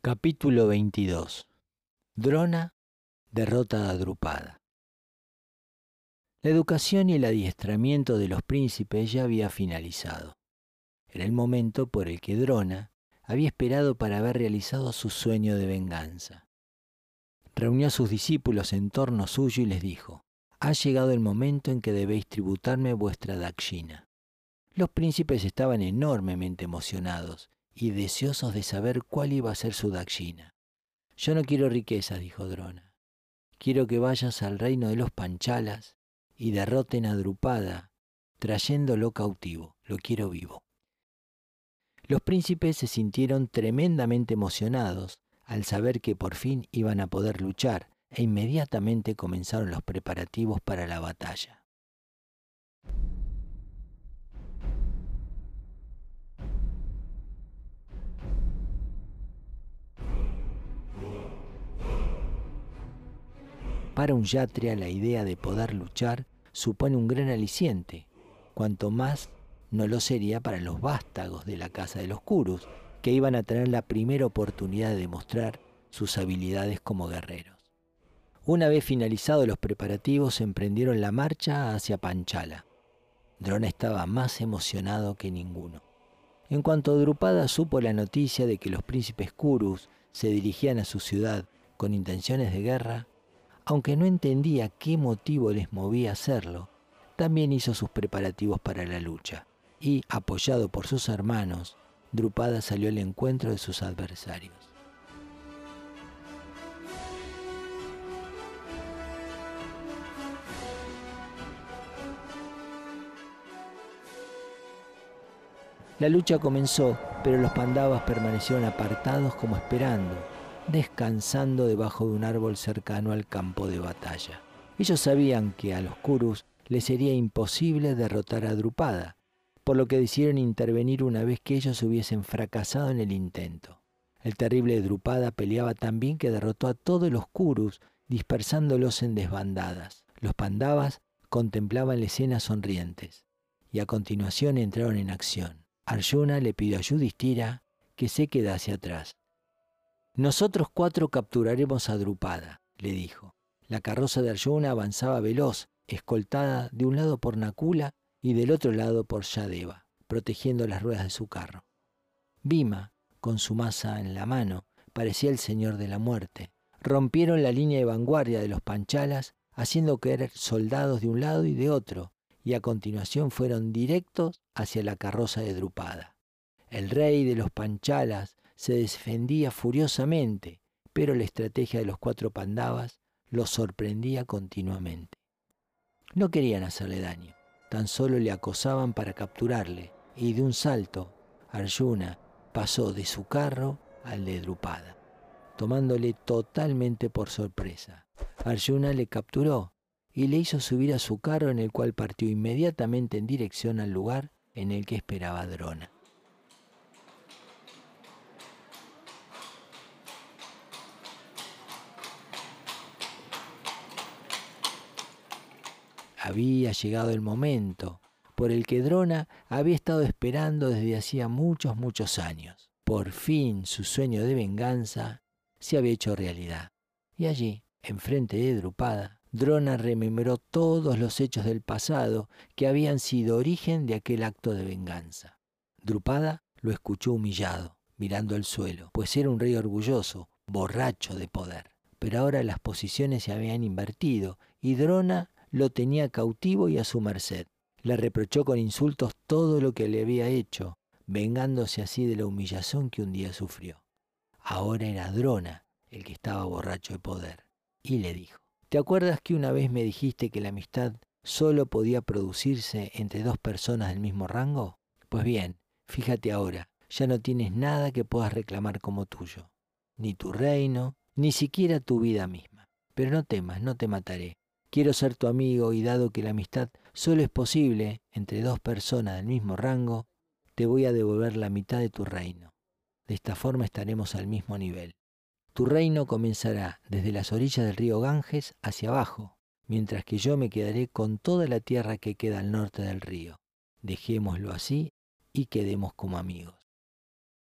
Capítulo 22 Drona derrota a Drupada. La educación y el adiestramiento de los príncipes ya había finalizado. Era el momento por el que Drona había esperado para haber realizado su sueño de venganza. Reunió a sus discípulos en torno suyo y les dijo, ha llegado el momento en que debéis tributarme vuestra dakshina. Los príncipes estaban enormemente emocionados y deseosos de saber cuál iba a ser su dakshina. Yo no quiero riquezas, dijo Drona. Quiero que vayas al reino de los Panchalas y derroten a Drupada, trayéndolo cautivo. Lo quiero vivo. Los príncipes se sintieron tremendamente emocionados al saber que por fin iban a poder luchar e inmediatamente comenzaron los preparativos para la batalla. Para un yatria la idea de poder luchar supone un gran aliciente, cuanto más no lo sería para los vástagos de la casa de los Kurus, que iban a tener la primera oportunidad de demostrar sus habilidades como guerreros. Una vez finalizados los preparativos, emprendieron la marcha hacia Panchala. Drona estaba más emocionado que ninguno. En cuanto Drupada supo la noticia de que los príncipes Kurus se dirigían a su ciudad con intenciones de guerra, aunque no entendía qué motivo les movía a hacerlo, también hizo sus preparativos para la lucha, y, apoyado por sus hermanos, Drupada salió al encuentro de sus adversarios. La lucha comenzó, pero los pandavas permanecieron apartados como esperando, descansando debajo de un árbol cercano al campo de batalla. Ellos sabían que a los Kurus les sería imposible derrotar a Drupada, por lo que decidieron intervenir una vez que ellos hubiesen fracasado en el intento. El terrible Drupada peleaba tan bien que derrotó a todos los Kurus, dispersándolos en desbandadas. Los Pandavas contemplaban la escena sonrientes, y a continuación entraron en acción. Arjuna le pidió a Yudhishthira que se quedase atrás. Nosotros cuatro capturaremos a Drupada, le dijo. La carroza de Arjuna avanzaba veloz, escoltada de un lado por Nakula y del otro lado por Yadeva, protegiendo las ruedas de su carro. Bhima, con su masa en la mano, parecía el señor de la muerte. Rompieron la línea de vanguardia de los panchalas, haciendo caer soldados de un lado y de otro, y a continuación fueron directos hacia la carroza de Drupada. El rey de los panchalas se defendía furiosamente, pero la estrategia de los cuatro pandavas los sorprendía continuamente. No querían hacerle daño, tan solo le acosaban para capturarle, y de un salto, Arjuna pasó de su carro al de Drupada, tomándole totalmente por sorpresa. Arjuna le capturó y le hizo subir a su carro en el cual partió inmediatamente en dirección al lugar en el que esperaba Drona. Había llegado el momento por el que Drona había estado esperando desde hacía muchos, muchos años. Por fin su sueño de venganza se había hecho realidad. Y allí, enfrente de Drupada, Drona rememoró todos los hechos del pasado que habían sido origen de aquel acto de venganza. Drupada lo escuchó humillado, mirando al suelo, pues era un rey orgulloso, borracho de poder. Pero ahora las posiciones se habían invertido y Drona lo tenía cautivo y a su merced. Le reprochó con insultos todo lo que le había hecho, vengándose así de la humillación que un día sufrió. Ahora era Drona el que estaba borracho de poder, y le dijo, ¿te acuerdas que una vez me dijiste que la amistad solo podía producirse entre dos personas del mismo rango? Pues bien, fíjate ahora, ya no tienes nada que puedas reclamar como tuyo, ni tu reino, ni siquiera tu vida misma. Pero no temas, no te mataré, Quiero ser tu amigo y dado que la amistad solo es posible entre dos personas del mismo rango, te voy a devolver la mitad de tu reino. De esta forma estaremos al mismo nivel. Tu reino comenzará desde las orillas del río Ganges hacia abajo, mientras que yo me quedaré con toda la tierra que queda al norte del río. Dejémoslo así y quedemos como amigos.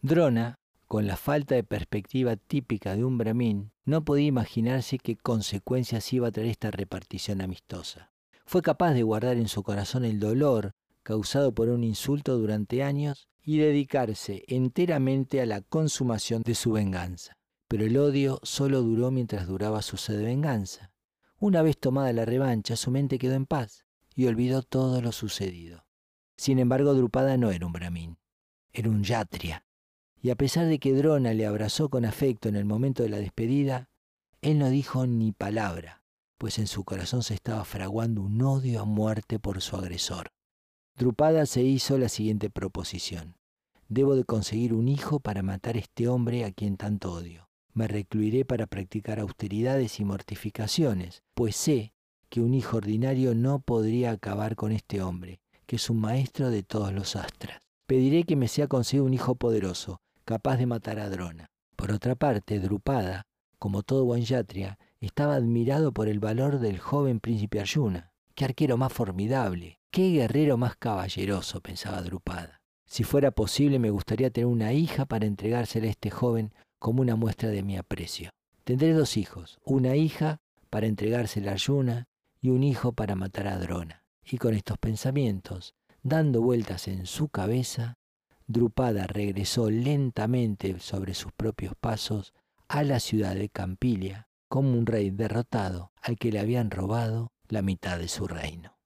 Drona con la falta de perspectiva típica de un brahmin, no podía imaginarse qué consecuencias iba a traer esta repartición amistosa. Fue capaz de guardar en su corazón el dolor causado por un insulto durante años y dedicarse enteramente a la consumación de su venganza. Pero el odio solo duró mientras duraba su sed de venganza. Una vez tomada la revancha, su mente quedó en paz y olvidó todo lo sucedido. Sin embargo, Drupada no era un brahmin, era un yatria. Y a pesar de que Drona le abrazó con afecto en el momento de la despedida, él no dijo ni palabra, pues en su corazón se estaba fraguando un odio a muerte por su agresor. Drupada se hizo la siguiente proposición. Debo de conseguir un hijo para matar a este hombre a quien tanto odio. Me recluiré para practicar austeridades y mortificaciones, pues sé que un hijo ordinario no podría acabar con este hombre, que es un maestro de todos los astras. Pediré que me sea concedido un hijo poderoso, capaz de matar a Drona. Por otra parte, Drupada, como todo buen yatria, estaba admirado por el valor del joven príncipe Arjuna. ¡Qué arquero más formidable! ¡Qué guerrero más caballeroso! pensaba Drupada. Si fuera posible, me gustaría tener una hija para entregársela a este joven como una muestra de mi aprecio. Tendré dos hijos, una hija para entregársela a Arjuna y un hijo para matar a Drona. Y con estos pensamientos, dando vueltas en su cabeza, Drupada regresó lentamente sobre sus propios pasos a la ciudad de Campilia como un rey derrotado al que le habían robado la mitad de su reino.